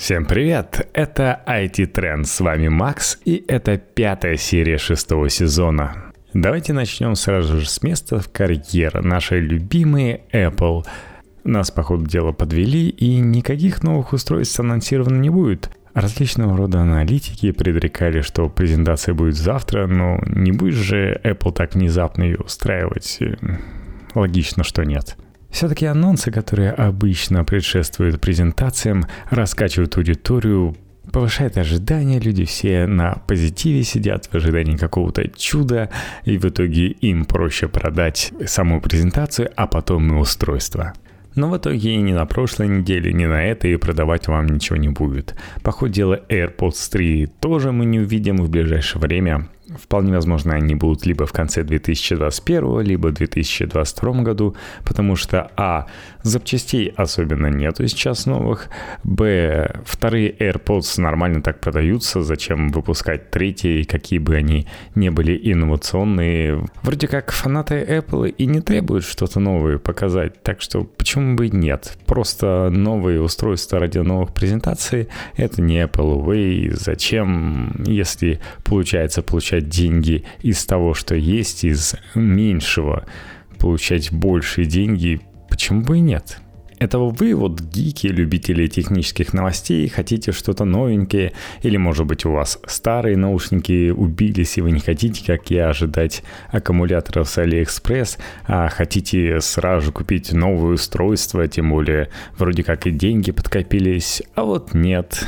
Всем привет! Это IT Trend, с вами Макс, и это пятая серия шестого сезона. Давайте начнем сразу же с места в карьер. Наши любимые Apple. Нас, по ходу дела, подвели, и никаких новых устройств анонсировано не будет. Различного рода аналитики предрекали, что презентация будет завтра, но не будет же Apple так внезапно ее устраивать. Логично, что нет. Все-таки анонсы, которые обычно предшествуют презентациям, раскачивают аудиторию, повышает ожидания, люди все на позитиве сидят в ожидании какого-то чуда, и в итоге им проще продать саму презентацию, а потом и устройство. Но в итоге и ни на прошлой неделе, ни на этой продавать вам ничего не будет. По ходу дела AirPods 3 тоже мы не увидим в ближайшее время. Вполне возможно, они будут либо в конце 2021, либо в 2022 году, потому что, а, запчастей особенно нету сейчас новых, б, вторые AirPods нормально так продаются, зачем выпускать третьи, какие бы они не были инновационные. Вроде как фанаты Apple и не требуют что-то новое показать, так что почему бы нет? Просто новые устройства ради новых презентаций — это не Apple Way. Зачем, если получается получать получать деньги из того, что есть, из меньшего, получать большие деньги, почему бы и нет? Это вы, вот гики, любители технических новостей, хотите что-то новенькое, или, может быть, у вас старые наушники убились, и вы не хотите, как я, ожидать аккумуляторов с AliExpress, а хотите сразу купить новое устройство, тем более вроде как и деньги подкопились, а вот нет.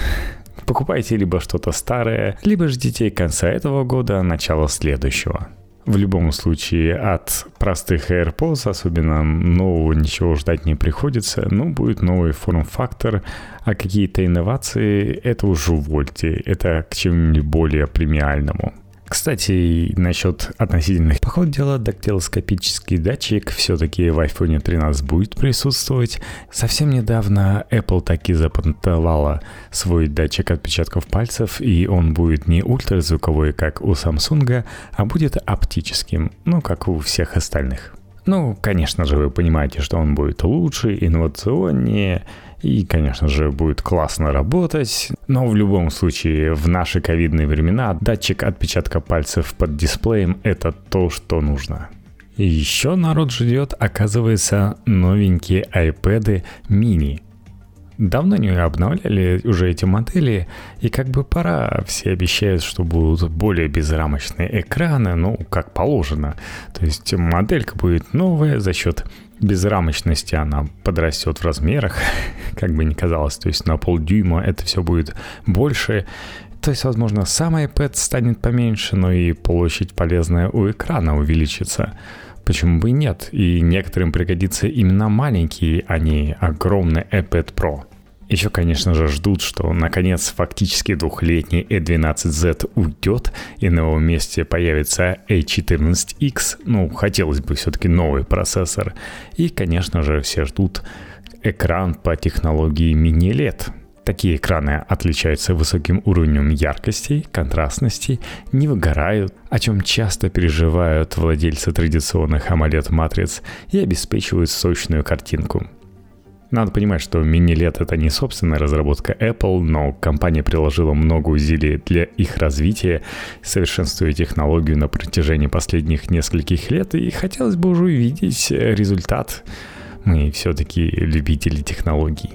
Покупайте либо что-то старое, либо ждите конца этого года, начала следующего. В любом случае, от простых AirPods особенно нового ничего ждать не приходится, но будет новый форм-фактор, а какие-то инновации — это уже увольте, это к чему-нибудь более премиальному. Кстати, насчет относительных. По ходу дела, дактилоскопический датчик все-таки в iPhone 13 будет присутствовать. Совсем недавно Apple таки запатентовала свой датчик отпечатков пальцев, и он будет не ультразвуковой, как у Samsung, а будет оптическим, ну, как у всех остальных. Ну, конечно же, вы понимаете, что он будет лучше, инновационнее, и, конечно же, будет классно работать. Но в любом случае, в наши ковидные времена датчик отпечатка пальцев под дисплеем – это то, что нужно. Еще народ ждет, оказывается, новенькие iPad mini. Давно не обновляли уже эти модели, и как бы пора. Все обещают, что будут более безрамочные экраны, ну, как положено. То есть моделька будет новая за счет безрамочности она подрастет в размерах, как бы ни казалось, то есть на полдюйма это все будет больше. То есть, возможно, сам iPad станет поменьше, но и площадь полезная у экрана увеличится. Почему бы и нет? И некоторым пригодится именно маленький, а не огромный iPad Pro. Еще, конечно же, ждут, что наконец фактически двухлетний E12Z уйдет, и на его месте появится A14X, ну, хотелось бы все-таки новый процессор. И, конечно же, все ждут экран по технологии мини-LED. Такие экраны отличаются высоким уровнем яркости, контрастности, не выгорают, о чем часто переживают владельцы традиционных AMOLED-матриц и обеспечивают сочную картинку. Надо понимать, что мини-LED это не собственная разработка Apple, но компания приложила много усилий для их развития, совершенствуя технологию на протяжении последних нескольких лет, и хотелось бы уже увидеть результат. Мы все-таки любители технологий.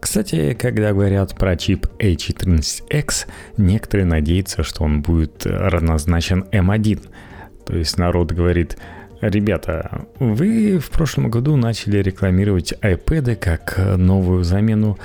Кстати, когда говорят про чип A14X, некоторые надеются, что он будет равнозначен M1. То есть народ говорит, Ребята, вы в прошлом году начали рекламировать iPad как новую замену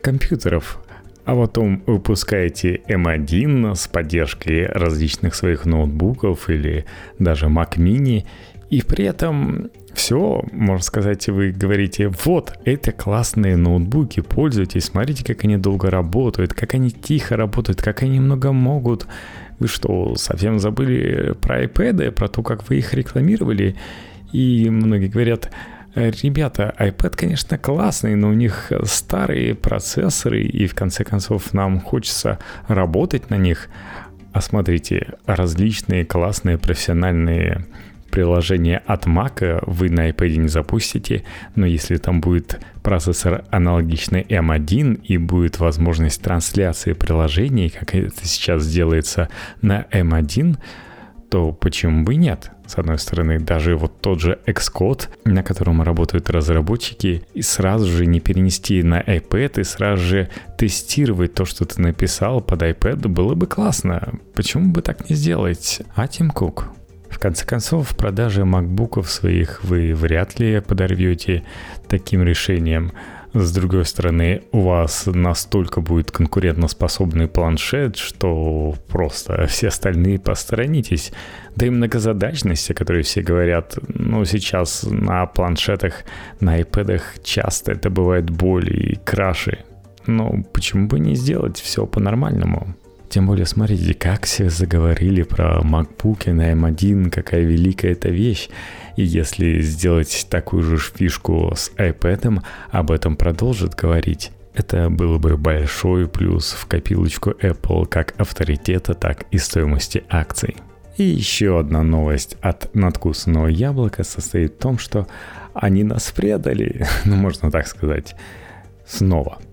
компьютеров, а потом выпускаете M1 с поддержкой различных своих ноутбуков или даже Mac mini, и при этом все, можно сказать, вы говорите, вот, это классные ноутбуки, пользуйтесь, смотрите, как они долго работают, как они тихо работают, как они много могут. Вы что, совсем забыли про iPad, про то, как вы их рекламировали? И многие говорят, ребята, iPad, конечно, классный, но у них старые процессоры, и в конце концов нам хочется работать на них. А смотрите, различные классные профессиональные приложение от Mac вы на iPad не запустите, но если там будет процессор аналогичный M1 и будет возможность трансляции приложений, как это сейчас делается на M1, то почему бы нет? С одной стороны, даже вот тот же Xcode, на котором работают разработчики, и сразу же не перенести на iPad и сразу же тестировать то, что ты написал под iPad, было бы классно. Почему бы так не сделать? А Тим Кук? В конце концов, в продаже макбуков своих вы вряд ли подорвете таким решением. С другой стороны, у вас настолько будет конкурентоспособный планшет, что просто все остальные посторонитесь. Да и многозадачность, о которой все говорят, ну, сейчас на планшетах, на iPad часто это бывает более и краше. Но почему бы не сделать все по-нормальному? Тем более, смотрите, как все заговорили про MacBook на M1, какая великая эта вещь. И если сделать такую же фишку с iPad, об этом продолжат говорить. Это было бы большой плюс в копилочку Apple как авторитета, так и стоимости акций. И еще одна новость от надкусанного яблока состоит в том, что они нас предали, ну можно так сказать, снова –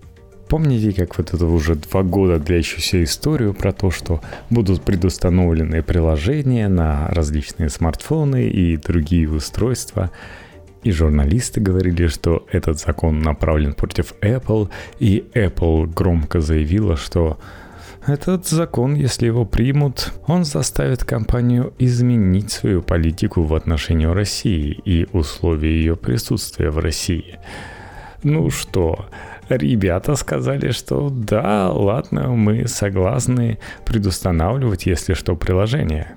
Помните, как вот это уже два года длящуюся историю про то, что будут предустановлены приложения на различные смартфоны и другие устройства, и журналисты говорили, что этот закон направлен против Apple, и Apple громко заявила, что этот закон, если его примут, он заставит компанию изменить свою политику в отношении России и условия ее присутствия в России. Ну что, ребята сказали, что да, ладно, мы согласны предустанавливать, если что, приложение.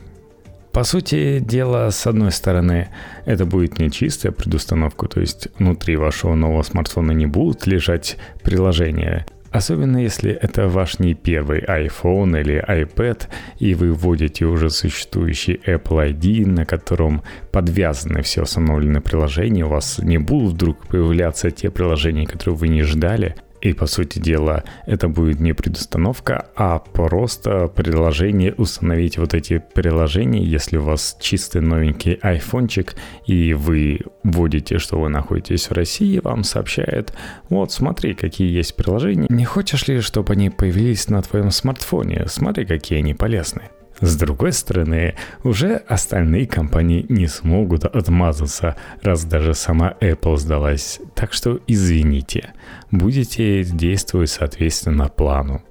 По сути дела, с одной стороны, это будет не чистая предустановка, то есть внутри вашего нового смартфона не будут лежать приложения, Особенно если это ваш не первый iPhone или iPad, и вы вводите уже существующий Apple ID, на котором подвязаны все установленные приложения, у вас не будут вдруг появляться те приложения, которые вы не ждали – и, по сути дела, это будет не предустановка, а просто приложение, установить вот эти приложения, если у вас чистый новенький айфончик, и вы вводите, что вы находитесь в России, вам сообщает, вот смотри, какие есть приложения, не хочешь ли, чтобы они появились на твоем смартфоне, смотри, какие они полезные. С другой стороны, уже остальные компании не смогут отмазаться, раз даже сама Apple сдалась. Так что извините, будете действовать соответственно плану.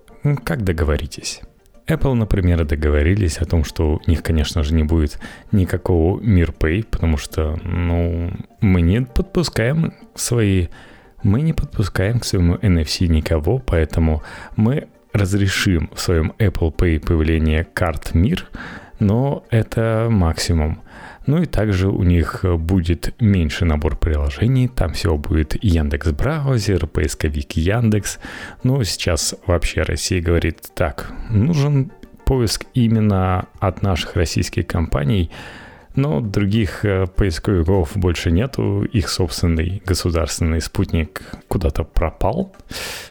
Как договоритесь. Apple, например, договорились о том, что у них, конечно же, не будет никакого MirPay, потому что, ну, мы не подпускаем свои мы не подпускаем к своему NFC никого, поэтому мы разрешим в своем Apple Pay появление карт МИР, но это максимум. Ну и также у них будет меньше набор приложений, там всего будет Яндекс Браузер, поисковик Яндекс. Но сейчас вообще Россия говорит, так, нужен поиск именно от наших российских компаний, но других э, поисковиков больше нету, их собственный государственный спутник куда-то пропал,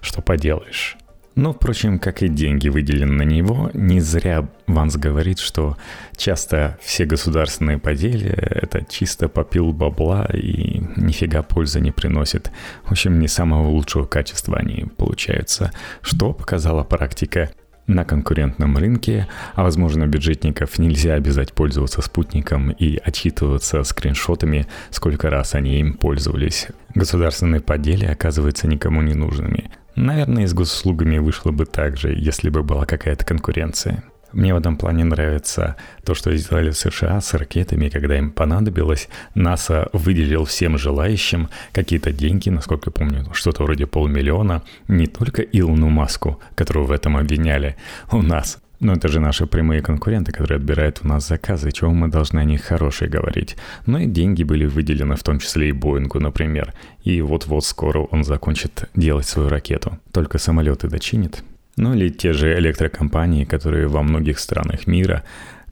что поделаешь. Но, впрочем, как и деньги выделены на него, не зря Ванс говорит, что часто все государственные поделия — это чисто попил бабла и нифига пользы не приносит. В общем, не самого лучшего качества они получаются, что показала практика на конкурентном рынке, а возможно бюджетников нельзя обязать пользоваться спутником и отчитываться скриншотами, сколько раз они им пользовались. Государственные поделия оказываются никому не нужными. Наверное, и с госуслугами вышло бы так же, если бы была какая-то конкуренция. Мне в этом плане нравится то, что сделали в США с ракетами, когда им понадобилось. НАСА выделил всем желающим какие-то деньги, насколько я помню, что-то вроде полмиллиона, не только Илону Маску, которого в этом обвиняли, у нас, но это же наши прямые конкуренты, которые отбирают у нас заказы, чего мы должны о них хорошие говорить. Но и деньги были выделены в том числе и Боингу, например. И вот-вот скоро он закончит делать свою ракету. Только самолеты дочинит. Ну или те же электрокомпании, которые во многих странах мира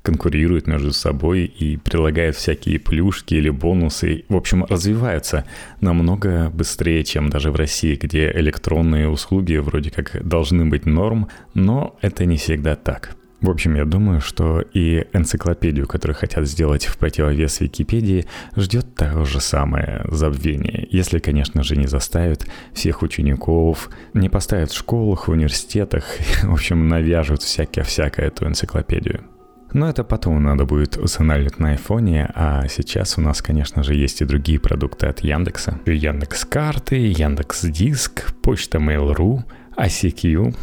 конкурируют между собой и прилагают всякие плюшки или бонусы. В общем, развиваются намного быстрее, чем даже в России, где электронные услуги вроде как должны быть норм, но это не всегда так. В общем, я думаю, что и энциклопедию, которую хотят сделать в противовес Википедии, ждет то же самое забвение. Если, конечно же, не заставят всех учеников, не поставят в школах, в университетах, в общем, навяжут всякое-всякое эту энциклопедию. Но это потом надо будет устанавливать на айфоне, а сейчас у нас, конечно же, есть и другие продукты от Яндекса. Яндекс карты, Яндекс Диск, почта Mail.ru, ICQ.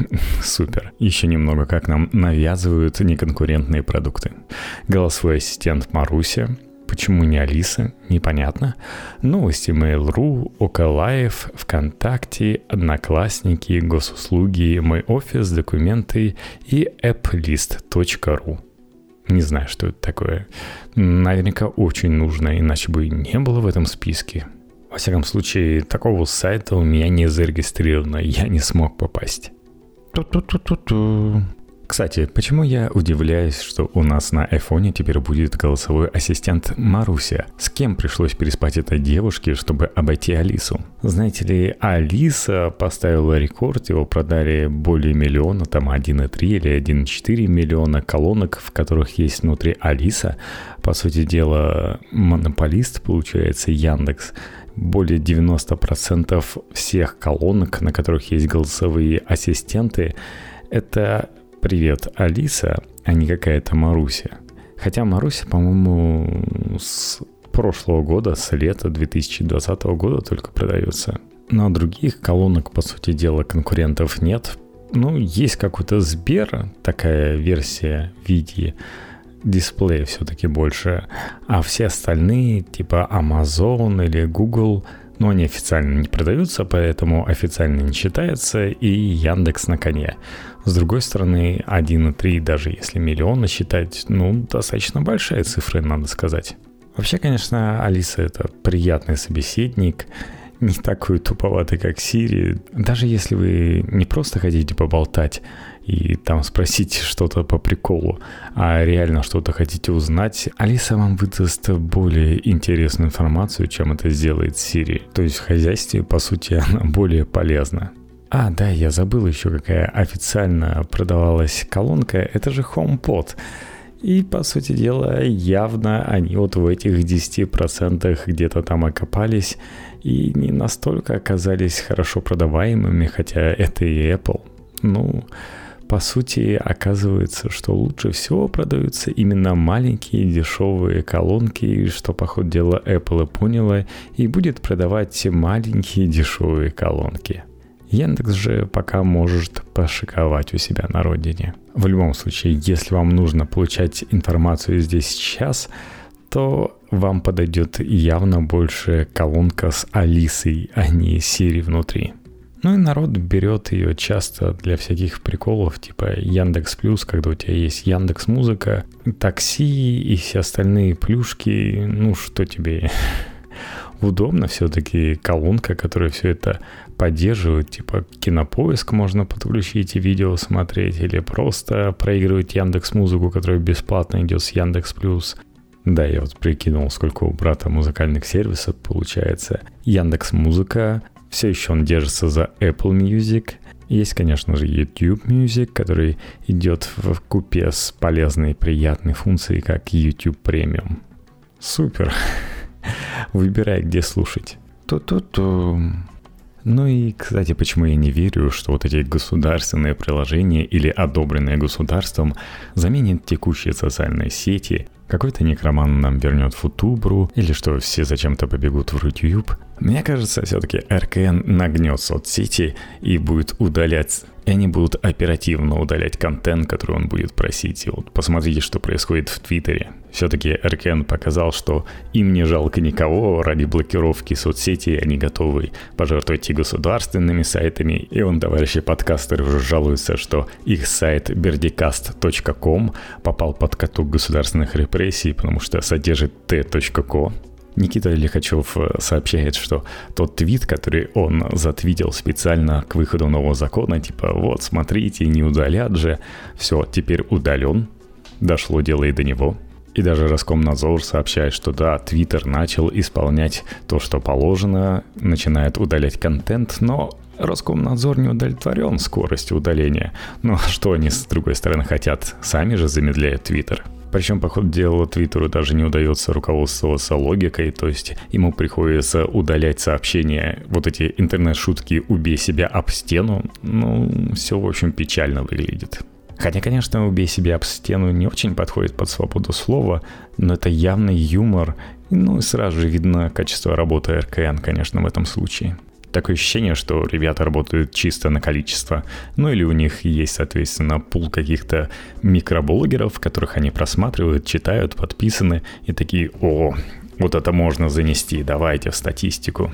Супер. Еще немного, как нам навязывают неконкурентные продукты. Голосовой ассистент Маруся, Почему не Алиса? Непонятно. Новости Mail.ru, ОКЛайф, ВКонтакте, Одноклассники, Госуслуги, Мой офис, документы и applist.ru. Не знаю, что это такое. Наверняка очень нужно, иначе бы не было в этом списке. Во всяком случае, такого сайта у меня не зарегистрировано, я не смог попасть. Ту-ту-ту-ту-ту. Кстати, почему я удивляюсь, что у нас на айфоне теперь будет голосовой ассистент Маруся? С кем пришлось переспать этой девушке, чтобы обойти Алису? Знаете ли, Алиса поставила рекорд, его продали более миллиона, там 1,3 или 1,4 миллиона колонок, в которых есть внутри Алиса. По сути дела, монополист, получается, Яндекс более 90% всех колонок, на которых есть голосовые ассистенты, это «Привет, Алиса», а не какая-то Маруся. Хотя Маруся, по-моему, с прошлого года, с лета 2020 года только продается. Но других колонок, по сути дела, конкурентов нет. Ну, есть какой-то Сбер, такая версия в виде дисплея все-таки больше. А все остальные, типа Amazon или Google, но они официально не продаются, поэтому официально не считается, и Яндекс на коне. С другой стороны, 1,3, даже если миллиона считать, ну, достаточно большая цифра, надо сказать. Вообще, конечно, Алиса — это приятный собеседник, не такой туповатый, как Сири. Даже если вы не просто хотите поболтать и там спросить что-то по приколу, а реально что-то хотите узнать, Алиса вам выдаст более интересную информацию, чем это сделает Siri. То есть в хозяйстве, по сути, она более полезна. А, да, я забыл еще, какая официально продавалась колонка. Это же HomePod. И, по сути дела, явно они вот в этих 10% где-то там окопались и не настолько оказались хорошо продаваемыми, хотя это и Apple. Ну, по сути, оказывается, что лучше всего продаются именно маленькие дешевые колонки, что, по ходу дела, Apple и поняла, и будет продавать маленькие дешевые колонки. Яндекс же пока может пошиковать у себя на родине. В любом случае, если вам нужно получать информацию здесь сейчас, то вам подойдет явно больше колонка с Алисой, а не Siri внутри. Ну и народ берет ее часто для всяких приколов, типа Яндекс Плюс, когда у тебя есть Яндекс Музыка, такси и все остальные плюшки. Ну что тебе удобно все-таки колонка, которая все это поддерживает, типа кинопоиск можно подключить и видео смотреть, или просто проигрывать Яндекс Музыку, которая бесплатно идет с Яндекс Плюс. Да, я вот прикинул, сколько у брата музыкальных сервисов получается. Яндекс Музыка, все еще он держится за Apple Music. Есть, конечно же, YouTube Music, который идет в купе с полезной и приятной функцией, как YouTube Premium. Супер. Выбирай, где слушать. Ту-ту-ту. Ну и, кстати, почему я не верю, что вот эти государственные приложения или одобренные государством заменят текущие социальные сети какой-то некроман нам вернет футубру, или что все зачем-то побегут в YouTube. Мне кажется, все-таки РКН нагнет соцсети и будет удалять и они будут оперативно удалять контент, который он будет просить. И вот посмотрите, что происходит в Твиттере. Все-таки РКН показал, что им не жалко никого ради блокировки соцсетей, они готовы пожертвовать и государственными сайтами. И он, товарищи подкастеры, уже жалуются, что их сайт berdicast.com попал под каток государственных репрессий, потому что содержит t.co, Никита Лихачев э, сообщает, что тот твит, который он затвитил специально к выходу нового закона, типа вот смотрите, не удалят же, все, теперь удален, дошло дело и до него. И даже Роскомнадзор сообщает, что да, Твиттер начал исполнять то, что положено, начинает удалять контент, но Роскомнадзор не удовлетворен скоростью удаления. Но что они, с другой стороны, хотят? Сами же замедляют Твиттер. Причем, по ходу дела, Твиттеру даже не удается руководствоваться логикой, то есть ему приходится удалять сообщения, вот эти интернет-шутки «убей себя об стену», ну, все, в общем, печально выглядит. Хотя, конечно, «убей себя об стену» не очень подходит под свободу слова, но это явный юмор, ну и сразу же видно качество работы РКН, конечно, в этом случае. Такое ощущение, что ребята работают чисто на количество. Ну или у них есть, соответственно, пул каких-то микроблогеров, которых они просматривают, читают, подписаны и такие «О, вот это можно занести, давайте в статистику.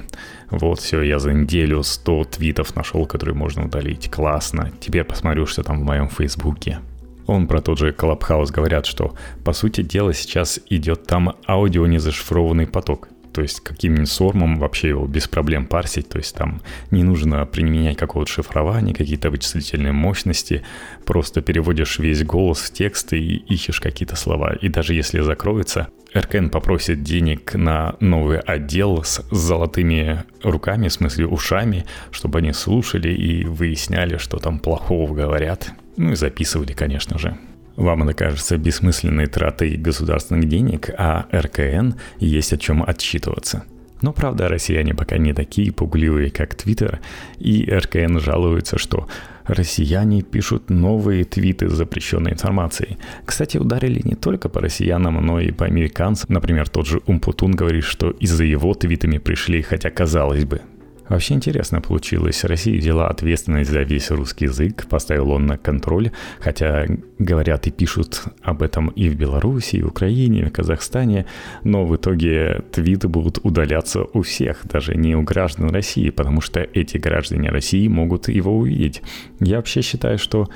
Вот, все, я за неделю 100 твитов нашел, которые можно удалить. Классно. Теперь посмотрю, что там в моем фейсбуке. Он про тот же Clubhouse говорят, что по сути дела сейчас идет там аудио незашифрованный поток то есть каким-нибудь сормом вообще его без проблем парсить, то есть там не нужно применять какого-то шифрования, какие-то вычислительные мощности, просто переводишь весь голос в текст и ищешь какие-то слова. И даже если закроется, РКН попросит денег на новый отдел с золотыми руками, в смысле ушами, чтобы они слушали и выясняли, что там плохого говорят. Ну и записывали, конечно же. Вам это кажется бессмысленной тратой государственных денег, а РКН есть о чем отчитываться. Но правда, россияне пока не такие пугливые, как Твиттер, и РКН жалуется, что россияне пишут новые твиты с запрещенной информацией. Кстати, ударили не только по россиянам, но и по американцам. Например, тот же Умпутун говорит, что из-за его твитами пришли, хотя казалось бы, Вообще интересно получилось. Россия взяла ответственность за весь русский язык, поставил он на контроль, хотя говорят и пишут об этом и в Беларуси, и в Украине, и в Казахстане, но в итоге твиты будут удаляться у всех, даже не у граждан России, потому что эти граждане России могут его увидеть. Я вообще считаю, что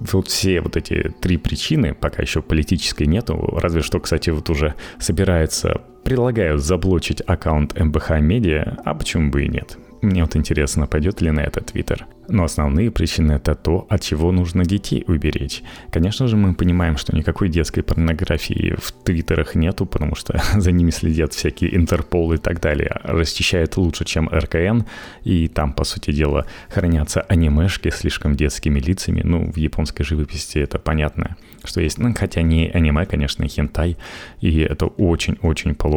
вот все вот эти три причины, пока еще политической нету, разве что, кстати, вот уже собирается, предлагают заблочить аккаунт МБХ Медиа, а почему бы и нет? Мне вот интересно, пойдет ли на это Твиттер. Но основные причины это то, от чего нужно детей уберечь. Конечно же, мы понимаем, что никакой детской порнографии в Твиттерах нету, потому что за ними следят всякие Интерпол и так далее. Расчищает лучше, чем РКН, и там, по сути дела, хранятся анимешки с слишком детскими лицами. Ну, в японской живописи это понятно, что есть. Ну, хотя не аниме, конечно, хентай, и это очень-очень плохо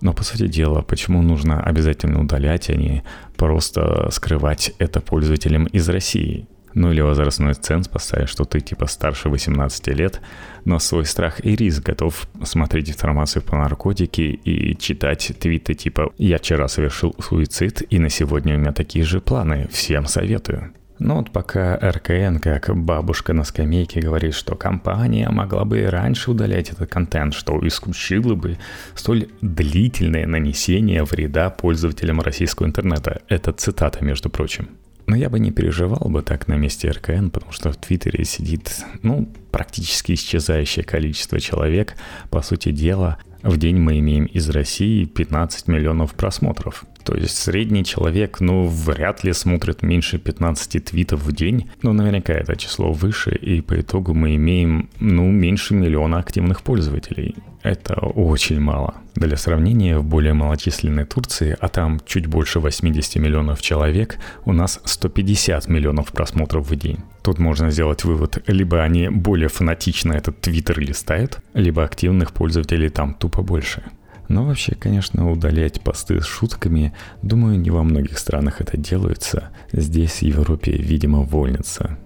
но по сути дела, почему нужно обязательно удалять, а не просто скрывать это пользователям из России? Ну или возрастной ценз поставить, что ты типа старше 18 лет, но свой страх и риск готов смотреть информацию по наркотике и читать твиты типа «Я вчера совершил суицид, и на сегодня у меня такие же планы, всем советую». Но вот пока РКН, как бабушка на скамейке, говорит, что компания могла бы и раньше удалять этот контент, что исключило бы столь длительное нанесение вреда пользователям российского интернета. Это цитата, между прочим. Но я бы не переживал бы так на месте РКН, потому что в Твиттере сидит, ну, практически исчезающее количество человек. По сути дела, в день мы имеем из России 15 миллионов просмотров. То есть средний человек, ну, вряд ли смотрит меньше 15 твитов в день, но наверняка это число выше, и по итогу мы имеем, ну, меньше миллиона активных пользователей. Это очень мало. Для сравнения, в более малочисленной Турции, а там чуть больше 80 миллионов человек, у нас 150 миллионов просмотров в день. Тут можно сделать вывод, либо они более фанатично этот твиттер листают, либо активных пользователей там тупо больше. Но вообще, конечно, удалять посты с шутками, думаю, не во многих странах это делается. Здесь, в Европе, видимо, вольница.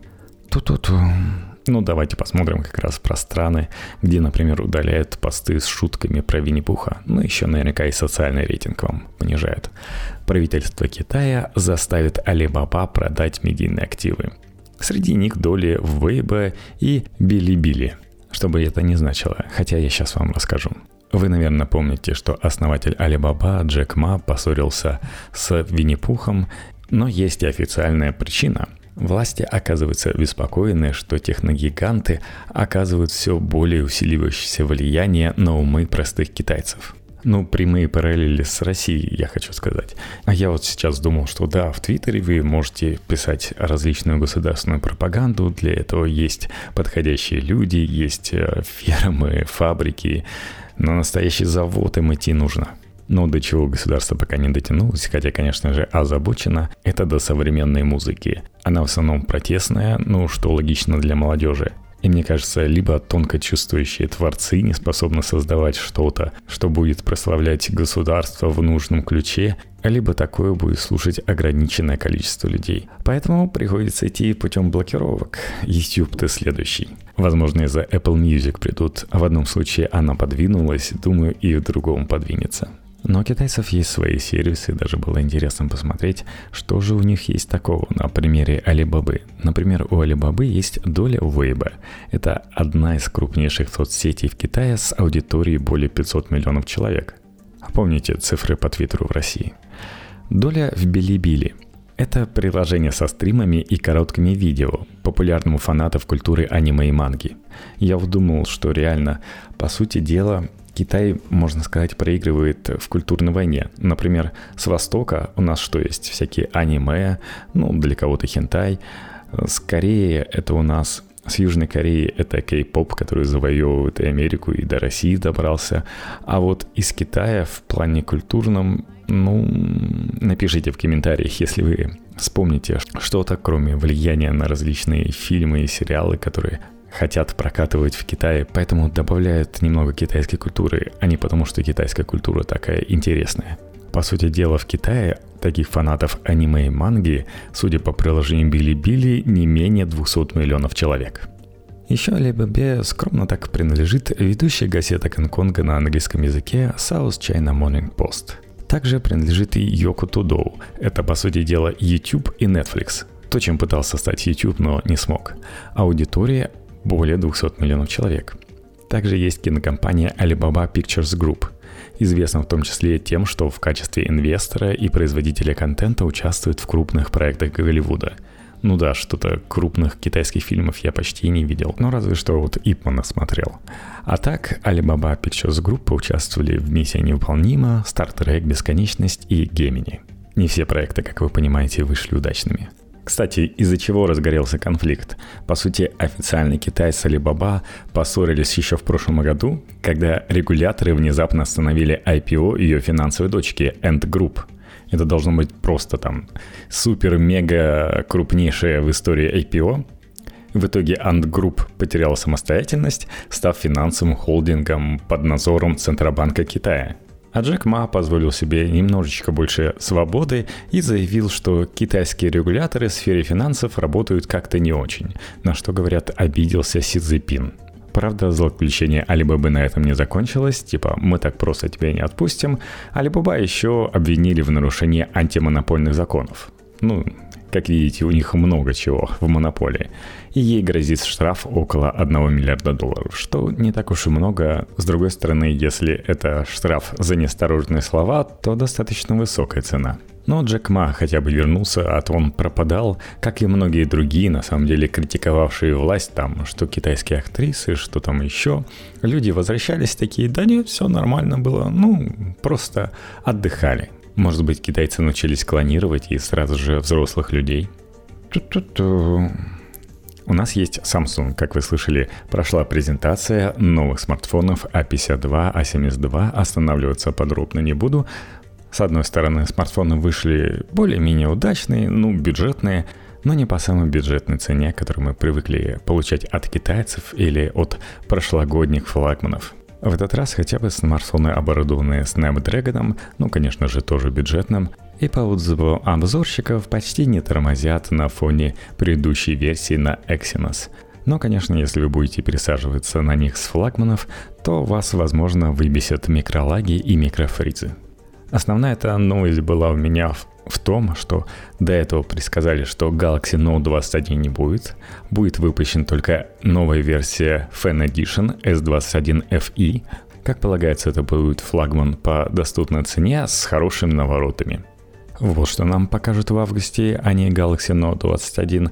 Ту-ту-ту. Ну, давайте посмотрим как раз про страны, где, например, удаляют посты с шутками про Винни-Пуха. Ну, еще наверняка и социальный рейтинг вам понижают. Правительство Китая заставит Alibaba продать медийные активы. Среди них доли в Weibo и Билибили. Что бы это ни значило, хотя я сейчас вам расскажу. Вы, наверное, помните, что основатель Алибаба Джек Ма поссорился с Винни-Пухом, но есть и официальная причина. Власти оказываются обеспокоены, что техногиганты оказывают все более усиливающееся влияние на умы простых китайцев. Ну, прямые параллели с Россией, я хочу сказать. А я вот сейчас думал, что да, в Твиттере вы можете писать различную государственную пропаганду, для этого есть подходящие люди, есть э, фермы, фабрики, на настоящий завод им идти нужно. Но до чего государство пока не дотянулось, хотя, конечно же, озабочено, это до современной музыки. Она в основном протестная, ну, что логично для молодежи. И мне кажется, либо тонко чувствующие творцы не способны создавать что-то, что будет прославлять государство в нужном ключе, либо такое будет слушать ограниченное количество людей. Поэтому приходится идти путем блокировок. YouTube-то следующий. Возможно, из-за Apple Music придут. В одном случае она подвинулась, думаю, и в другом подвинется. Но у китайцев есть свои сервисы, даже было интересно посмотреть, что же у них есть такого на примере Алибабы. Например, у Алибабы есть доля Weibo. Это одна из крупнейших соцсетей в Китае с аудиторией более 500 миллионов человек. Помните цифры по Твиттеру в России. Доля в Билибили. Это приложение со стримами и короткими видео, популярному фанатов культуры аниме и манги. Я вдумал, что реально, по сути дела, Китай, можно сказать, проигрывает в культурной войне. Например, с Востока у нас что есть? Всякие аниме, ну, для кого-то хентай. С Кореи это у нас с Южной Кореи это кей-поп, который завоевывает и Америку, и до России добрался. А вот из Китая в плане культурном, ну, напишите в комментариях, если вы вспомните что-то, кроме влияния на различные фильмы и сериалы, которые хотят прокатывать в Китае, поэтому добавляют немного китайской культуры, а не потому, что китайская культура такая интересная. По сути дела, в Китае таких фанатов аниме и манги, судя по приложению Билли-Билли, не менее 200 миллионов человек. Еще Алибабе скромно так принадлежит ведущая газета Гонконга на английском языке South China Morning Post. Также принадлежит и Йоко Тудоу. Это, по сути дела, YouTube и Netflix. То, чем пытался стать YouTube, но не смог. Аудитория более 200 миллионов человек. Также есть кинокомпания Alibaba Pictures Group, известна в том числе тем, что в качестве инвестора и производителя контента участвует в крупных проектах Голливуда. Ну да, что-то крупных китайских фильмов я почти не видел, но разве что вот Ипмана смотрел. А так, Alibaba Pictures Group участвовали в «Миссия невыполнима», «Star Trek. Бесконечность» и «Гемини». Не все проекты, как вы понимаете, вышли удачными – кстати, из-за чего разгорелся конфликт? По сути, официальный Китай с Alibaba поссорились еще в прошлом году, когда регуляторы внезапно остановили IPO ее финансовой дочки Ant Group. Это должно быть просто там супер-мега крупнейшее в истории IPO, в итоге Ant Group потеряла самостоятельность, став финансовым холдингом под надзором Центробанка Китая. А Джек Ма позволил себе немножечко больше свободы и заявил, что китайские регуляторы в сфере финансов работают как-то не очень, на что, говорят, обиделся Си Цзипин. Правда, злоключение Алибабы на этом не закончилось, типа «мы так просто тебя не отпустим». Алибаба еще обвинили в нарушении антимонопольных законов. Ну, как видите, у них много чего в монополии. И ей грозит штраф около 1 миллиарда долларов, что не так уж и много. С другой стороны, если это штраф за неосторожные слова, то достаточно высокая цена. Но Джек Ма хотя бы вернулся, а то он пропадал, как и многие другие, на самом деле, критиковавшие власть там, что китайские актрисы, что там еще. Люди возвращались такие, да нет, все нормально было, ну, просто отдыхали. Может быть, китайцы научились клонировать и сразу же взрослых людей? Ту-ту-ту. У нас есть Samsung, как вы слышали, прошла презентация новых смартфонов A52, а A72, а останавливаться подробно не буду. С одной стороны, смартфоны вышли более-менее удачные, ну, бюджетные, но не по самой бюджетной цене, которую мы привыкли получать от китайцев или от прошлогодних флагманов. В этот раз хотя бы смартфоны, оборудованные Snapdragon, ну, конечно же, тоже бюджетным, и по отзыву обзорщиков почти не тормозят на фоне предыдущей версии на Exynos. Но, конечно, если вы будете пересаживаться на них с флагманов, то вас, возможно, выбесят микролаги и микрофризы. Основная эта новость была у меня в в том, что до этого предсказали, что Galaxy Note 21 не будет. Будет выпущена только новая версия Fan Edition S21 FE. Как полагается, это будет флагман по доступной цене с хорошими наворотами. Вот что нам покажут в августе, а не Galaxy Note 21,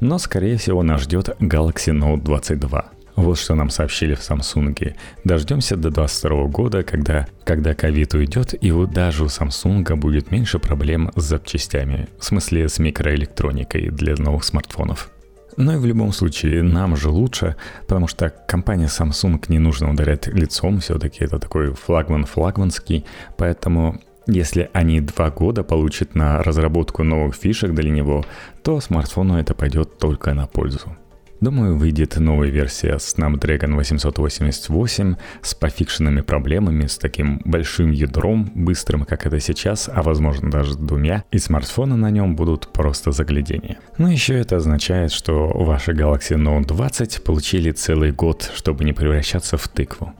но скорее всего нас ждет Galaxy Note 22. Вот что нам сообщили в Samsung. Дождемся до 2022 года, когда, когда ковид уйдет, и вот даже у Samsung будет меньше проблем с запчастями, в смысле с микроэлектроникой для новых смартфонов. Но и в любом случае, нам же лучше, потому что компания Samsung не нужно ударять лицом, все-таки это такой флагман флагманский, поэтому если они два года получат на разработку новых фишек для него, то смартфону это пойдет только на пользу. Думаю, выйдет новая версия Snapdragon 888 с пофикшенными проблемами, с таким большим ядром, быстрым, как это сейчас, а возможно даже двумя, и смартфоны на нем будут просто заглядение. Но еще это означает, что ваши Galaxy Note 20 получили целый год, чтобы не превращаться в тыкву.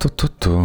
Ту-ту-ту.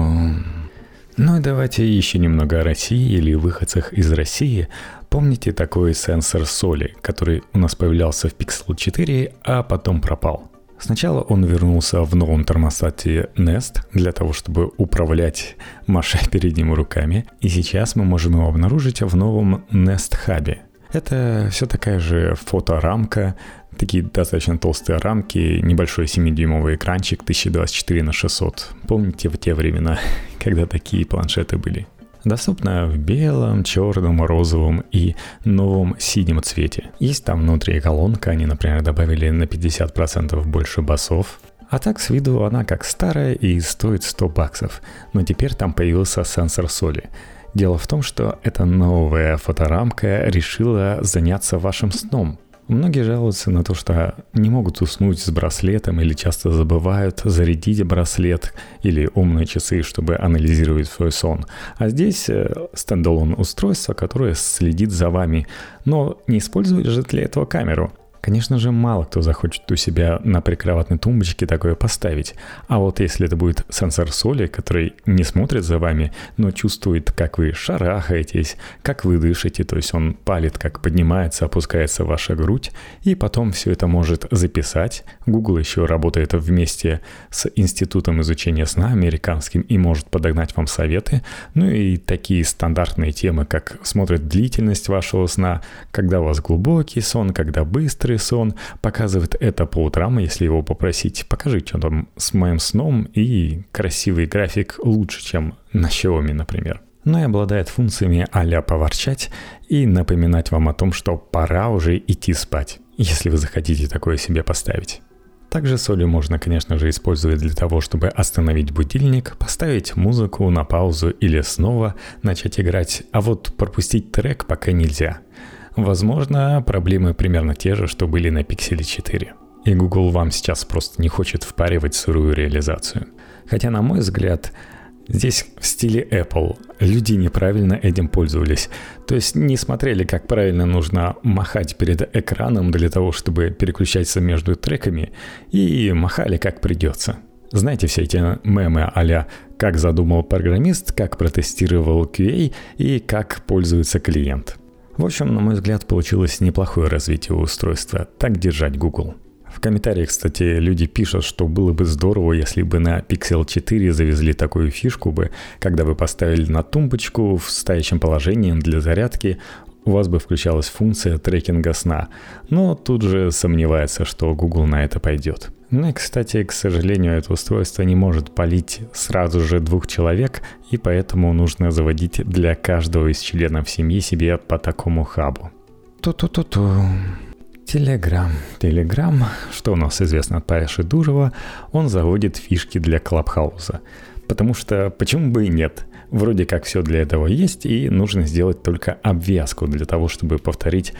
Ну и давайте еще немного о России или выходцах из России. Помните такой сенсор соли, который у нас появлялся в Pixel 4, а потом пропал? Сначала он вернулся в новом термостате Nest для того, чтобы управлять машей передними руками, и сейчас мы можем его обнаружить в новом Nest Hub. Это все такая же фоторамка, такие достаточно толстые рамки, небольшой 7-дюймовый экранчик 1024 на 600. Помните в те времена, когда такие планшеты были? Доступна в белом, черном, розовом и новом синем цвете. Есть там внутри колонка, они, например, добавили на 50% больше басов. А так с виду она как старая и стоит 100 баксов. Но теперь там появился сенсор соли. Дело в том, что эта новая фоторамка решила заняться вашим сном – Многие жалуются на то, что не могут уснуть с браслетом или часто забывают зарядить браслет или умные часы, чтобы анализировать свой сон. А здесь э, стендалон устройство, которое следит за вами, но не использует же для этого камеру. Конечно же, мало кто захочет у себя на прикроватной тумбочке такое поставить. А вот если это будет сенсор соли, который не смотрит за вами, но чувствует, как вы шарахаетесь, как вы дышите, то есть он палит, как поднимается, опускается ваша грудь, и потом все это может записать. Google еще работает вместе с Институтом изучения сна американским и может подогнать вам советы. Ну и такие стандартные темы, как смотрит длительность вашего сна, когда у вас глубокий сон, когда быстрый, быстрый сон, показывает это по утрам, если его попросить, покажи, что там с моим сном, и красивый график лучше, чем на Xiaomi, например. Но и обладает функциями а поворчать и напоминать вам о том, что пора уже идти спать, если вы захотите такое себе поставить. Также соли можно, конечно же, использовать для того, чтобы остановить будильник, поставить музыку на паузу или снова начать играть, а вот пропустить трек пока нельзя – Возможно, проблемы примерно те же, что были на Pixel 4. И Google вам сейчас просто не хочет впаривать сырую реализацию. Хотя, на мой взгляд, Здесь в стиле Apple. Люди неправильно этим пользовались. То есть не смотрели, как правильно нужно махать перед экраном для того, чтобы переключаться между треками, и махали как придется. Знаете все эти мемы а «как задумал программист», «как протестировал QA» и «как пользуется клиент». В общем, на мой взгляд, получилось неплохое развитие устройства. Так держать Google. В комментариях, кстати, люди пишут, что было бы здорово, если бы на Pixel 4 завезли такую фишку бы, когда вы поставили на тумбочку в стоящем положении для зарядки, у вас бы включалась функция трекинга сна. Но тут же сомневается, что Google на это пойдет. Ну и, кстати, к сожалению, это устройство не может полить сразу же двух человек, и поэтому нужно заводить для каждого из членов семьи себе по такому хабу. Ту-ту-ту-ту. Телеграм. Телеграм, что у нас известно от Паши Дурова, он заводит фишки для Клабхауса. Потому что почему бы и нет? Вроде как все для этого есть, и нужно сделать только обвязку для того, чтобы повторить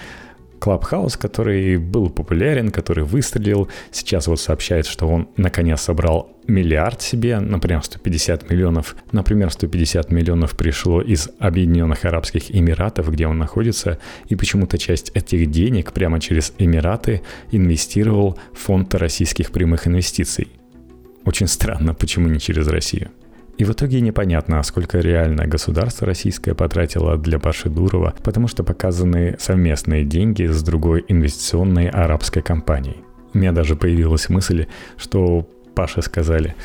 Clubhouse, который был популярен, который выстрелил, сейчас вот сообщает, что он наконец собрал миллиард себе, например, 150 миллионов. Например, 150 миллионов пришло из Объединенных Арабских Эмиратов, где он находится, и почему-то часть этих денег прямо через Эмираты инвестировал фонд российских прямых инвестиций. Очень странно, почему не через Россию. И в итоге непонятно, сколько реально государство российское потратило для Паши Дурова, потому что показаны совместные деньги с другой инвестиционной арабской компанией. У меня даже появилась мысль, что Паше сказали,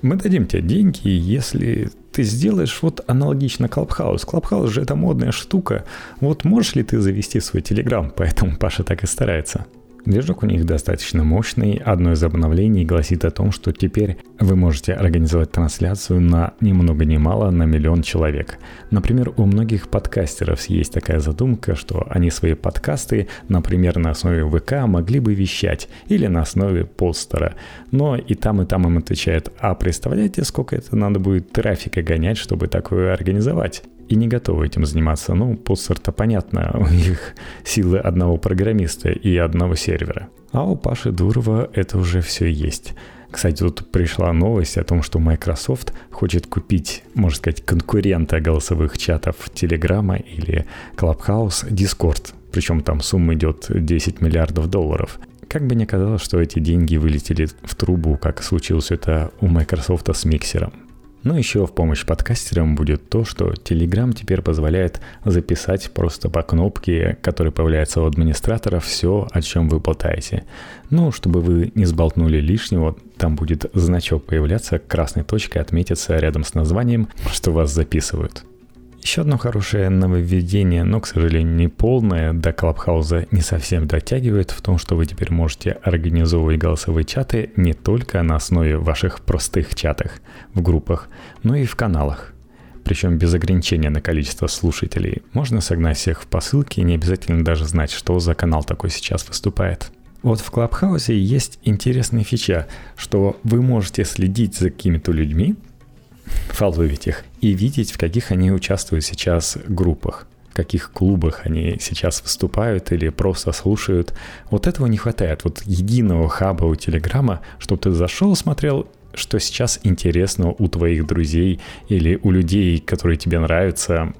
мы дадим тебе деньги, если ты сделаешь вот аналогично Clubhouse. Clubhouse же это модная штука. Вот можешь ли ты завести свой Телеграм? Поэтому Паша так и старается. Движок у них достаточно мощный. Одно из обновлений гласит о том, что теперь вы можете организовать трансляцию на ни много ни мало на миллион человек. Например, у многих подкастеров есть такая задумка, что они свои подкасты, например, на основе ВК могли бы вещать или на основе постера. Но и там, и там им отвечают, а представляете, сколько это надо будет трафика гонять, чтобы такое организовать? И не готовы этим заниматься. Ну, постер-то понятно, у них силы одного программиста и одного сервера. А у Паши Дурова это уже все есть. Кстати, тут пришла новость о том, что Microsoft хочет купить, можно сказать, конкурента голосовых чатов Telegram или Clubhouse Discord. Причем там сумма идет 10 миллиардов долларов. Как бы ни казалось, что эти деньги вылетели в трубу, как случилось это у Microsoft с миксером. Но еще в помощь подкастерам будет то, что Telegram теперь позволяет записать просто по кнопке, которая появляется у администратора, все, о чем вы болтаете. Ну, чтобы вы не сболтнули лишнего, там будет значок появляться, красной точкой отметиться рядом с названием, что вас записывают. Еще одно хорошее нововведение, но, к сожалению, не полное, до Клабхауза не совсем дотягивает в том, что вы теперь можете организовывать голосовые чаты не только на основе ваших простых чатах в группах, но и в каналах. Причем без ограничения на количество слушателей. Можно согнать всех в посылке, не обязательно даже знать, что за канал такой сейчас выступает. Вот в Клабхаусе есть интересная фича, что вы можете следить за какими-то людьми, фолловить их и видеть, в каких они участвуют сейчас группах каких клубах они сейчас выступают или просто слушают. Вот этого не хватает. Вот единого хаба у Телеграма, чтобы ты зашел, смотрел, что сейчас интересно у твоих друзей или у людей, которые тебе нравятся,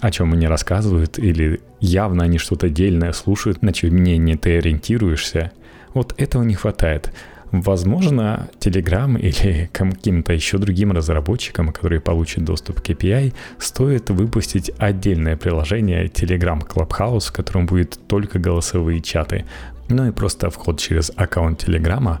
о чем они рассказывают, или явно они что-то дельное слушают, на чье мнение ты ориентируешься. Вот этого не хватает. Возможно, Telegram или каким-то еще другим разработчикам, которые получат доступ к API, стоит выпустить отдельное приложение Telegram Clubhouse, в котором будет только голосовые чаты. Ну и просто вход через аккаунт Телеграма,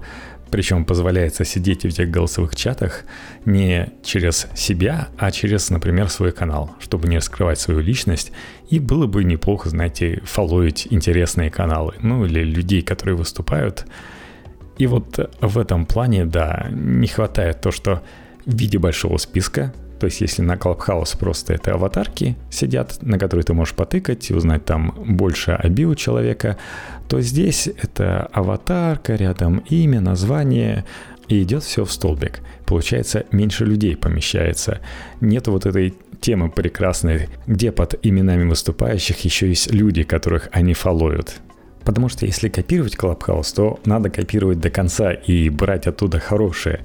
причем позволяется сидеть в этих голосовых чатах не через себя, а через, например, свой канал, чтобы не раскрывать свою личность. И было бы неплохо, знаете, фолловить интересные каналы, ну или людей, которые выступают, и вот в этом плане, да, не хватает то, что в виде большого списка, то есть если на Clubhouse просто это аватарки сидят, на которые ты можешь потыкать и узнать там больше о био человека, то здесь это аватарка, рядом имя, название, и идет все в столбик. Получается, меньше людей помещается. Нет вот этой темы прекрасной, где под именами выступающих еще есть люди, которых они фолловят. Потому что если копировать Clubhouse, то надо копировать до конца и брать оттуда хорошее.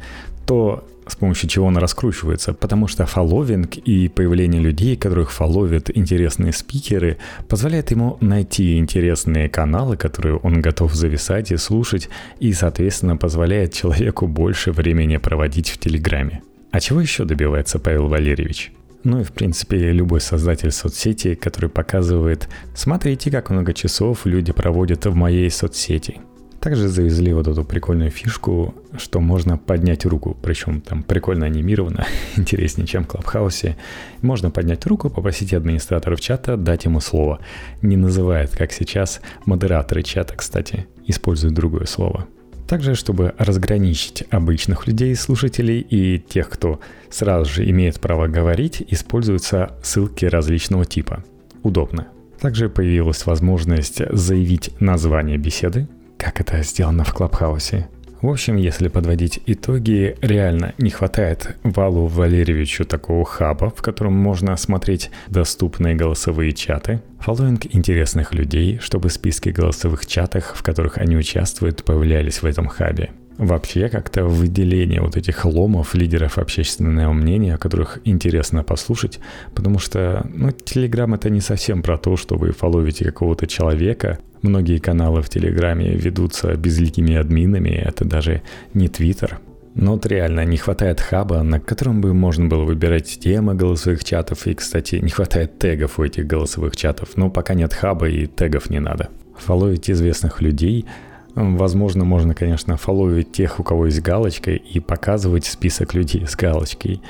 То с помощью чего он раскручивается, потому что фолловинг и появление людей, которых фолловят интересные спикеры, позволяет ему найти интересные каналы, которые он готов зависать и слушать, и, соответственно, позволяет человеку больше времени проводить в Телеграме. А чего еще добивается Павел Валерьевич? Ну и, в принципе, любой создатель соцсети, который показывает, смотрите, как много часов люди проводят в моей соцсети. Также завезли вот эту прикольную фишку, что можно поднять руку, причем там прикольно анимировано, интереснее, чем в Клабхаусе. Можно поднять руку, попросить администраторов чата дать ему слово. Не называет, как сейчас, модераторы чата, кстати, используют другое слово. Также, чтобы разграничить обычных людей, слушателей и тех, кто сразу же имеет право говорить, используются ссылки различного типа. Удобно. Также появилась возможность заявить название беседы, как это сделано в Клабхаусе. В общем, если подводить итоги, реально не хватает Валу Валерьевичу такого хаба, в котором можно смотреть доступные голосовые чаты, фолловинг интересных людей, чтобы списки голосовых чатах, в которых они участвуют, появлялись в этом хабе – вообще как-то выделение вот этих ломов, лидеров общественного мнения, о которых интересно послушать, потому что, ну, Телеграм это не совсем про то, что вы фоловите какого-то человека. Многие каналы в Телеграме ведутся безликими админами, это даже не Твиттер. Но вот реально не хватает хаба, на котором бы можно было выбирать темы голосовых чатов. И, кстати, не хватает тегов у этих голосовых чатов. Но пока нет хаба и тегов не надо. Фолловить известных людей – Возможно, можно, конечно, фолловить тех, у кого есть галочка, и показывать список людей с галочкой.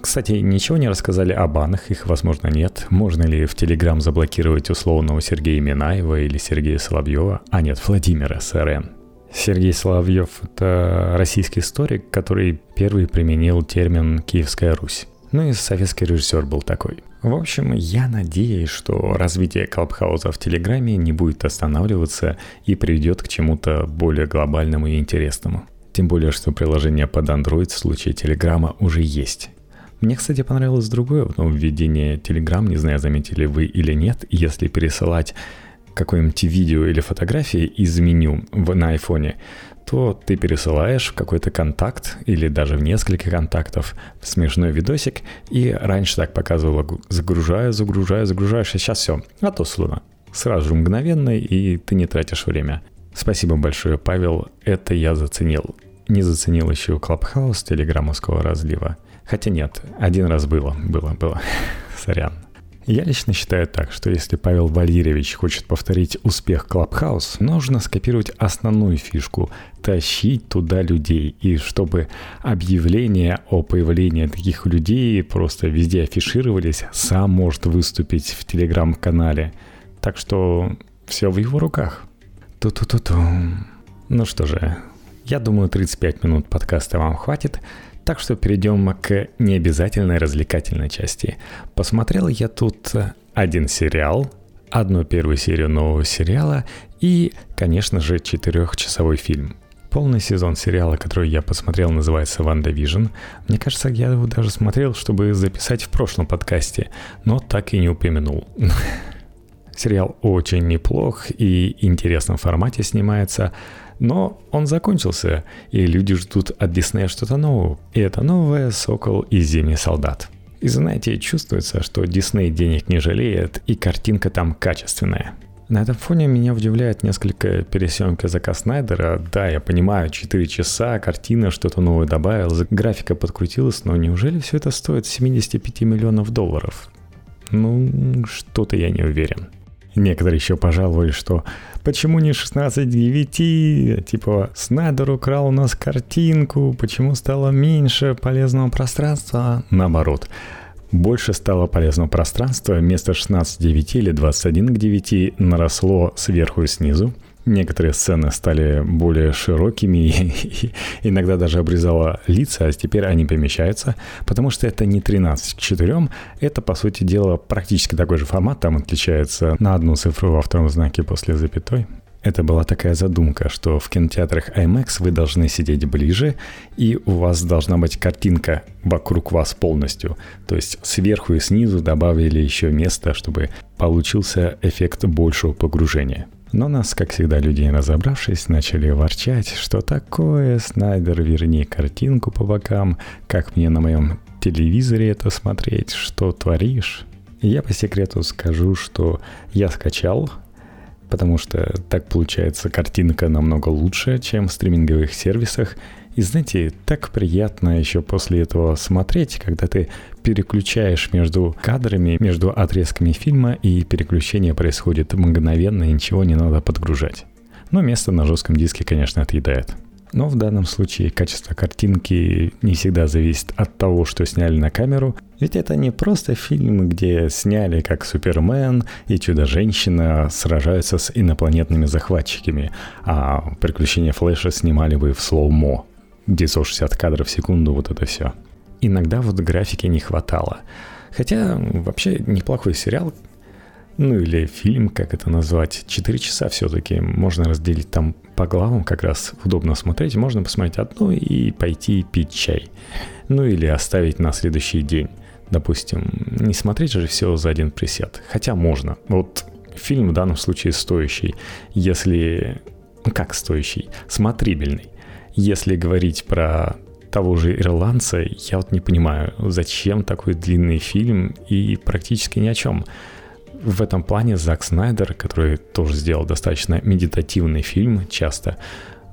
Кстати, ничего не рассказали о банах, их, возможно, нет. Можно ли в Телеграм заблокировать условного Сергея Минаева или Сергея Соловьева? А нет, Владимира СРН. Сергей Соловьев – это российский историк, который первый применил термин «Киевская Русь». Ну и советский режиссер был такой. В общем, я надеюсь, что развитие Клабхауса в Телеграме не будет останавливаться и приведет к чему-то более глобальному и интересному. Тем более, что приложение под Android в случае Телеграма уже есть. Мне, кстати, понравилось другое нововведение Telegram, не знаю, заметили вы или нет, если пересылать какое-нибудь видео или фотографии из меню в, на айфоне, то ты пересылаешь в какой-то контакт или даже в несколько контактов смешной видосик, и раньше так показывало, загружаю, загружаю, загружаешь, и сейчас все, отослано. Сразу же мгновенно, и ты не тратишь время. Спасибо большое, Павел, это я заценил. Не заценил еще Клабхаус телеграммовского разлива. Хотя нет, один раз было, было, было. Сорян. Я лично считаю так, что если Павел Валерьевич хочет повторить успех Clubhouse, нужно скопировать основную фишку, тащить туда людей, и чтобы объявления о появлении таких людей просто везде афишировались, сам может выступить в телеграм-канале. Так что все в его руках. Ту-ту-ту-ту. Ну что же, я думаю, 35 минут подкаста вам хватит. Так что перейдем к необязательной развлекательной части. Посмотрел я тут один сериал, одну первую серию нового сериала и, конечно же, четырехчасовой фильм. Полный сезон сериала, который я посмотрел, называется «WandaVision». Мне кажется, я его даже смотрел, чтобы записать в прошлом подкасте, но так и не упомянул. Сериал очень неплох и интересном формате снимается, но он закончился, и люди ждут от Диснея что-то нового. И это новое «Сокол и Зимний солдат». И знаете, чувствуется, что Дисней денег не жалеет, и картинка там качественная. На этом фоне меня удивляет несколько пересъемки Зака Снайдера. Да, я понимаю, 4 часа, картина, что-то новое добавил, графика подкрутилась, но неужели все это стоит 75 миллионов долларов? Ну, что-то я не уверен. Некоторые еще пожаловались, что почему не 16 9, типа Снайдер украл у нас картинку, почему стало меньше полезного пространства, наоборот. Больше стало полезного пространства, вместо 16 9 или 21 к 9 наросло сверху и снизу, Некоторые сцены стали более широкими, и иногда даже обрезала лица, а теперь они помещаются, потому что это не 13 к 4, это, по сути дела, практически такой же формат, там отличается на одну цифру во втором знаке после запятой. Это была такая задумка, что в кинотеатрах IMAX вы должны сидеть ближе, и у вас должна быть картинка вокруг вас полностью. То есть сверху и снизу добавили еще место, чтобы получился эффект большего погружения. Но нас, как всегда, люди, не разобравшись, начали ворчать, что такое, Снайдер, верни картинку по бокам, как мне на моем телевизоре это смотреть, что творишь. Я по секрету скажу, что я скачал, потому что так получается картинка намного лучше, чем в стриминговых сервисах, и знаете, так приятно еще после этого смотреть, когда ты переключаешь между кадрами, между отрезками фильма, и переключение происходит мгновенно, и ничего не надо подгружать. Но место на жестком диске, конечно, отъедает. Но в данном случае качество картинки не всегда зависит от того, что сняли на камеру. Ведь это не просто фильм, где сняли как Супермен и Чудо-женщина сражаются с инопланетными захватчиками, а приключения Флэша снимали бы в слоумо где 160 кадров в секунду, вот это все. Иногда вот графики не хватало. Хотя вообще неплохой сериал, ну или фильм, как это назвать, 4 часа все-таки можно разделить там по главам, как раз удобно смотреть. Можно посмотреть одну и пойти пить чай. Ну или оставить на следующий день. Допустим, не смотреть же все за один присед. Хотя можно. Вот фильм в данном случае стоящий, если... Ну как стоящий? Смотрибельный. Если говорить про того же ирландца, я вот не понимаю, зачем такой длинный фильм и практически ни о чем. В этом плане Зак Снайдер, который тоже сделал достаточно медитативный фильм часто,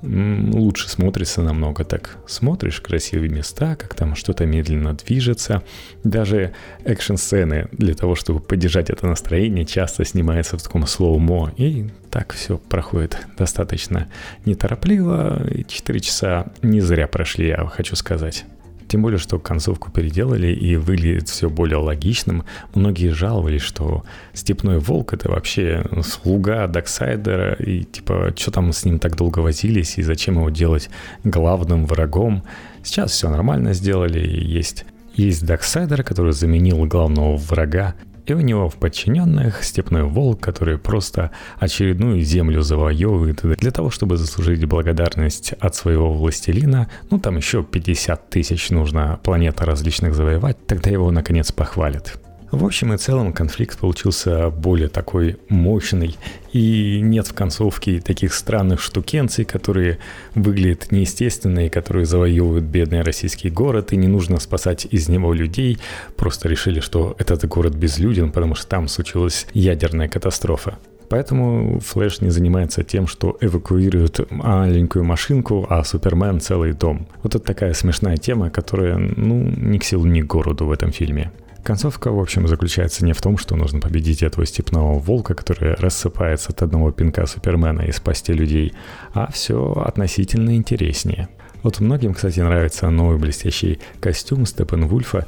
лучше смотрится намного так. Смотришь красивые места, как там что-то медленно движется. Даже экшн-сцены для того, чтобы поддержать это настроение, часто снимается в таком slow-mo. И так все проходит достаточно неторопливо. И 4 часа не зря прошли, я хочу сказать. Тем более, что концовку переделали и выглядит все более логичным. Многие жаловались, что Степной Волк это вообще слуга Дарксайдера, и типа, что там с ним так долго возились, и зачем его делать главным врагом. Сейчас все нормально сделали, и есть есть Даксайдер, который заменил главного врага, и у него в подчиненных степной волк, который просто очередную землю завоевывает для того, чтобы заслужить благодарность от своего властелина. Ну, там еще 50 тысяч нужно планет различных завоевать, тогда его наконец похвалят. В общем и целом конфликт получился более такой мощный, и нет в концовке таких странных штукенций, которые выглядят неестественно и которые завоевывают бедный российский город, и не нужно спасать из него людей, просто решили, что этот город безлюден, потому что там случилась ядерная катастрофа. Поэтому Флэш не занимается тем, что эвакуирует маленькую машинку, а Супермен целый дом. Вот это такая смешная тема, которая, ну, ни к силу, ни к городу в этом фильме. Концовка, в общем, заключается не в том, что нужно победить этого степного волка, который рассыпается от одного пинка Супермена и спасти людей, а все относительно интереснее. Вот многим, кстати, нравится новый блестящий костюм Степен Вульфа.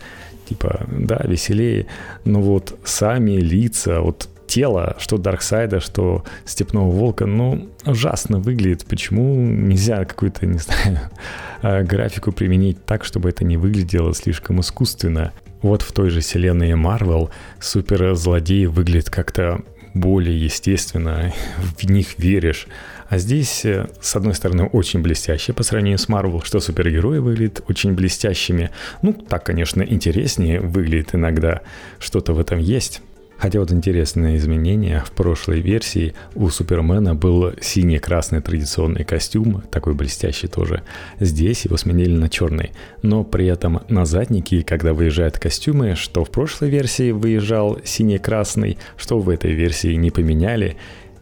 Типа, да, веселее, но вот сами лица, вот тело, что Дарксайда, что Степного Волка, ну, ужасно выглядит. Почему нельзя какую-то, не знаю, графику применить так, чтобы это не выглядело слишком искусственно? Вот в той же вселенной Марвел суперзлодеи выглядят как-то более естественно, в них веришь. А здесь, э, с одной стороны, очень блестяще по сравнению с Марвел, что супергерои выглядят очень блестящими. Ну, так, конечно, интереснее выглядит иногда, что-то в этом есть. Хотя вот интересное изменение, в прошлой версии у Супермена был синий-красный традиционный костюм, такой блестящий тоже. Здесь его сменили на черный. Но при этом на заднике, когда выезжают костюмы, что в прошлой версии выезжал синий-красный, что в этой версии не поменяли,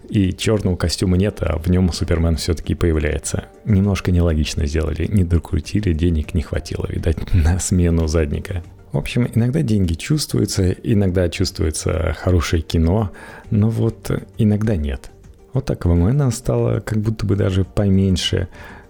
и черного костюма нет, а в нем Супермен все-таки появляется. Немножко нелогично сделали, не докрутили, денег не хватило, видать, на смену задника. В общем, иногда деньги чувствуются, иногда чувствуется хорошее кино, но вот иногда нет. Вот так Аквамена стало как будто бы даже поменьше.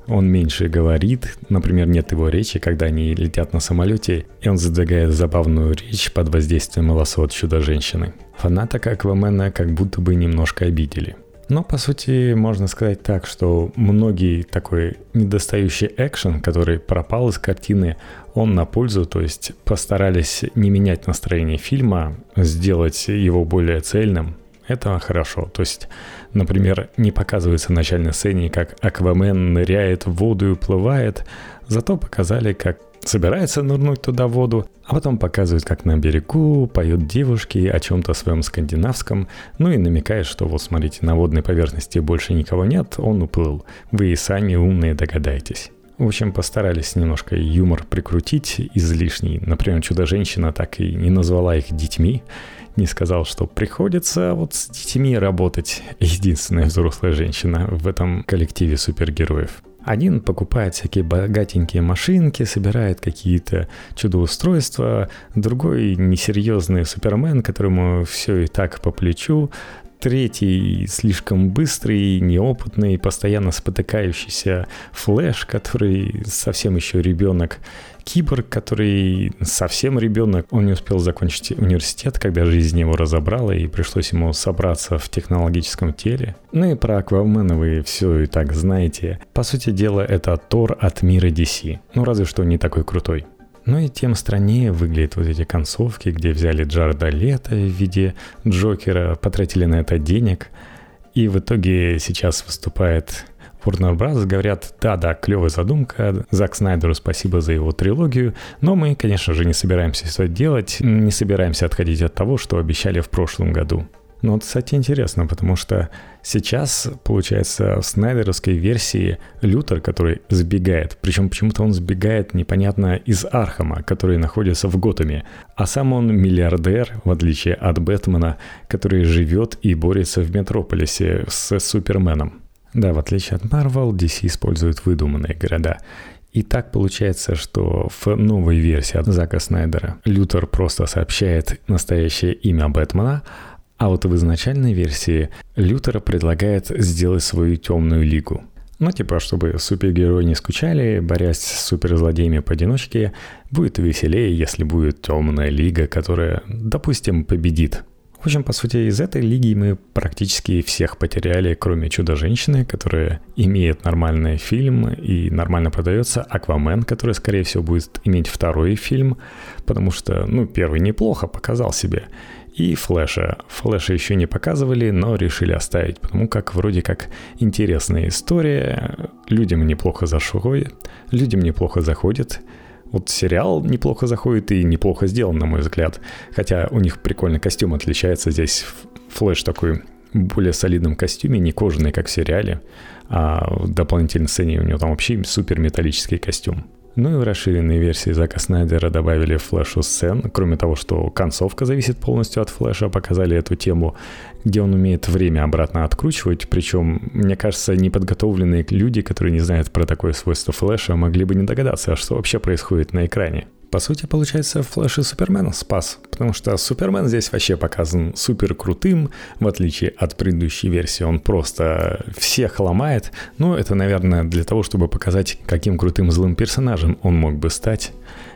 Он меньше говорит, например, нет его речи, когда они летят на самолете, и он задвигает забавную речь под воздействием волосов Чудо-женщины. Фаната Аквамена как будто бы немножко обидели. Но, по сути, можно сказать так, что многие такой недостающий экшен, который пропал из картины, он на пользу, то есть постарались не менять настроение фильма, сделать его более цельным. Это хорошо. То есть, например, не показывается в начальной сцене, как Аквамен ныряет в воду и уплывает, зато показали, как собирается нырнуть туда в воду, а потом показывают, как на берегу поют девушки о чем-то своем скандинавском, ну и намекает, что вот смотрите, на водной поверхности больше никого нет, он уплыл. Вы и сами умные догадаетесь. В общем, постарались немножко юмор прикрутить излишний. Например, Чудо-женщина так и не назвала их детьми, не сказал, что приходится вот с детьми работать. Единственная взрослая женщина в этом коллективе супергероев. Один покупает всякие богатенькие машинки, собирает какие-то чудоустройства, другой несерьезный супермен, которому все и так по плечу, третий слишком быстрый, неопытный, постоянно спотыкающийся Флэш, который совсем еще ребенок, Киборг, который совсем ребенок, он не успел закончить университет, когда жизнь его разобрала, и пришлось ему собраться в технологическом теле. Ну и про Аквамена вы все и так знаете. По сути дела, это Тор от мира DC. Ну разве что не такой крутой. Ну и тем страннее выглядят вот эти концовки, где взяли Джарда Лето в виде Джокера, потратили на это денег, и в итоге сейчас выступает Warner Bros. говорят, да-да, клевая задумка, Зак Снайдеру спасибо за его трилогию, но мы, конечно же, не собираемся это делать, не собираемся отходить от того, что обещали в прошлом году. Ну вот, кстати, интересно, потому что сейчас, получается, в снайдеровской версии Лютер, который сбегает, причем почему-то он сбегает непонятно из Архама, который находится в Готэме, а сам он миллиардер, в отличие от Бэтмена, который живет и борется в Метрополисе с Суперменом. Да, в отличие от Marvel, DC использует выдуманные города. И так получается, что в новой версии от Зака Снайдера Лютер просто сообщает настоящее имя Бэтмена, а вот в изначальной версии Лютер предлагает сделать свою темную лигу. Ну, типа, чтобы супергерои не скучали, борясь с суперзлодеями поодиночке, будет веселее, если будет темная лига, которая, допустим, победит в общем, по сути, из этой лиги мы практически всех потеряли, кроме Чудо-женщины, которая имеет нормальный фильм и нормально продается, Аквамен, который, скорее всего, будет иметь второй фильм, потому что, ну, первый неплохо показал себе. И Флэша. Флэша еще не показывали, но решили оставить, потому как вроде как интересная история, людям неплохо заходит, людям неплохо заходит, вот сериал неплохо заходит и неплохо сделан, на мой взгляд. Хотя у них прикольный костюм отличается. Здесь Флэш такой более солидном костюме, не кожаный, как в сериале, а в дополнительной сцене у него там вообще супер металлический костюм. Ну и в расширенной версии Зака Снайдера добавили флешу сцен. Кроме того, что концовка зависит полностью от флеша, показали эту тему, где он умеет время обратно откручивать. Причем, мне кажется, неподготовленные люди, которые не знают про такое свойство флеша, могли бы не догадаться, что вообще происходит на экране. По сути, получается, Флэш и Супермен спас, потому что Супермен здесь вообще показан супер крутым, в отличие от предыдущей версии. Он просто всех ломает. Но это, наверное, для того, чтобы показать, каким крутым злым персонажем он мог бы стать,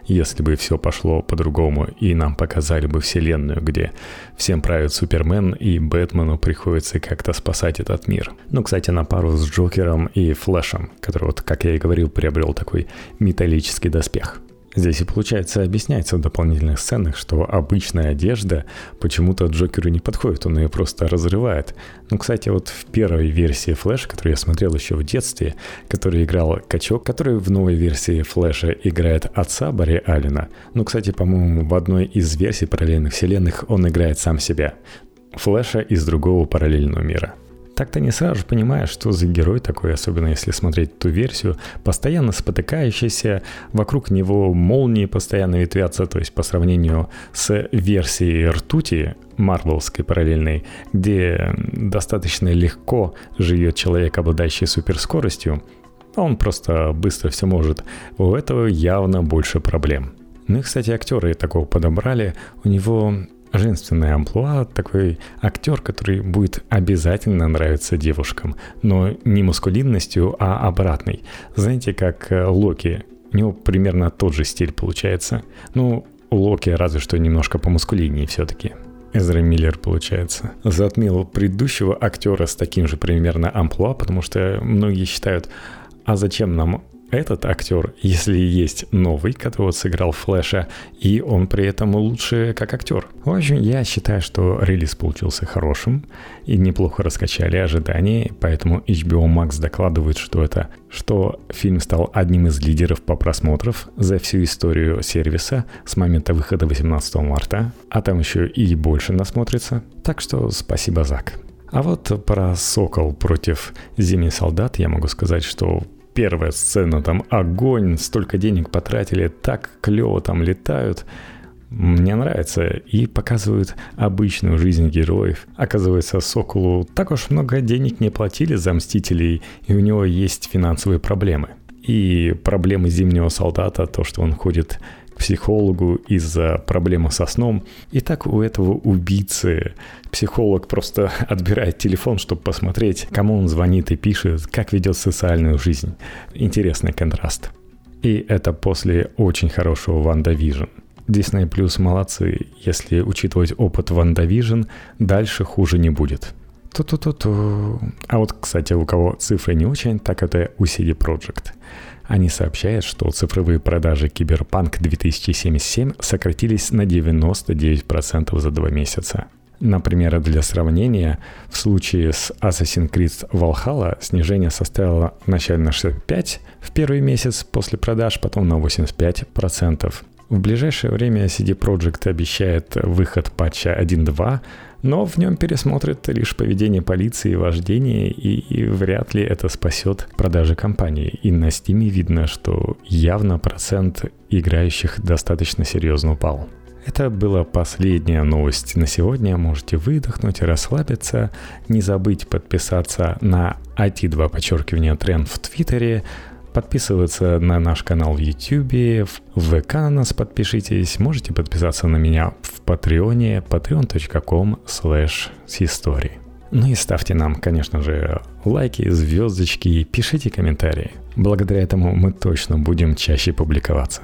если бы все пошло по-другому, и нам показали бы вселенную, где всем правит Супермен, и Бэтмену приходится как-то спасать этот мир. Ну, кстати, на пару с Джокером и Флэшем, который, вот, как я и говорил, приобрел такой металлический доспех. Здесь и получается объясняется в дополнительных сценах, что обычная одежда почему-то Джокеру не подходит, он ее просто разрывает. Ну, кстати, вот в первой версии Флэша, которую я смотрел еще в детстве, который играл Качок, который в новой версии Флэша играет отца Барри Аллена. Ну, кстати, по-моему, в одной из версий параллельных вселенных он играет сам себя. Флэша из другого параллельного мира. Так-то не сразу понимаешь, что за герой такой, особенно если смотреть ту версию, постоянно спотыкающийся, вокруг него молнии постоянно ветвятся, то есть по сравнению с версией ртути, марвелской параллельной, где достаточно легко живет человек, обладающий суперскоростью, он просто быстро все может. У этого явно больше проблем. Ну и, кстати, актеры такого подобрали. У него женственное амплуа, такой актер, который будет обязательно нравиться девушкам, но не мускулинностью, а обратной. Знаете, как э, Локи, у него примерно тот же стиль получается. Ну, у Локи разве что немножко по мускулиннее все-таки. Эзра Миллер, получается, затмил предыдущего актера с таким же примерно амплуа, потому что многие считают, а зачем нам этот актер, если есть новый, который вот сыграл Флэша, и он при этом лучше как актер. В общем, я считаю, что релиз получился хорошим, и неплохо раскачали ожидания, поэтому HBO Max докладывает, что это, что фильм стал одним из лидеров по просмотров за всю историю сервиса с момента выхода 18 марта, а там еще и больше насмотрится. Так что спасибо, Зак. А вот про «Сокол» против «Зимний солдат» я могу сказать, что первая сцена, там огонь, столько денег потратили, так клево там летают. Мне нравится и показывают обычную жизнь героев. Оказывается, Соколу так уж много денег не платили за Мстителей, и у него есть финансовые проблемы. И проблемы Зимнего Солдата, то, что он ходит психологу из-за проблемы со сном. И так у этого убийцы психолог просто отбирает телефон, чтобы посмотреть, кому он звонит и пишет, как ведет социальную жизнь. Интересный контраст. И это после очень хорошего WandaVision. Disney Plus молодцы, если учитывать опыт WandaVision, дальше хуже не будет. Ту-ту-ту-ту. А вот, кстати, у кого цифры не очень, так это у CD Projekt. Они сообщают, что цифровые продажи Киберпанк 2077 сократились на 99% за два месяца. Например, для сравнения, в случае с Assassin's Creed Valhalla снижение составило начально 65 в первый месяц после продаж, потом на 85%. В ближайшее время CD Projekt обещает выход патча 1.2, но в нем пересмотрят лишь поведение полиции и вождение, и, и вряд ли это спасет продажи компании. И на Steam видно, что явно процент играющих достаточно серьезно упал. Это была последняя новость на сегодня. Можете выдохнуть, расслабиться. Не забыть подписаться на IT2 подчеркивание тренд в Твиттере, подписываться на наш канал в YouTube, в ВК на нас подпишитесь, можете подписаться на меня в Патреоне, patreon.com slash истории. Ну и ставьте нам, конечно же, лайки, звездочки, пишите комментарии. Благодаря этому мы точно будем чаще публиковаться.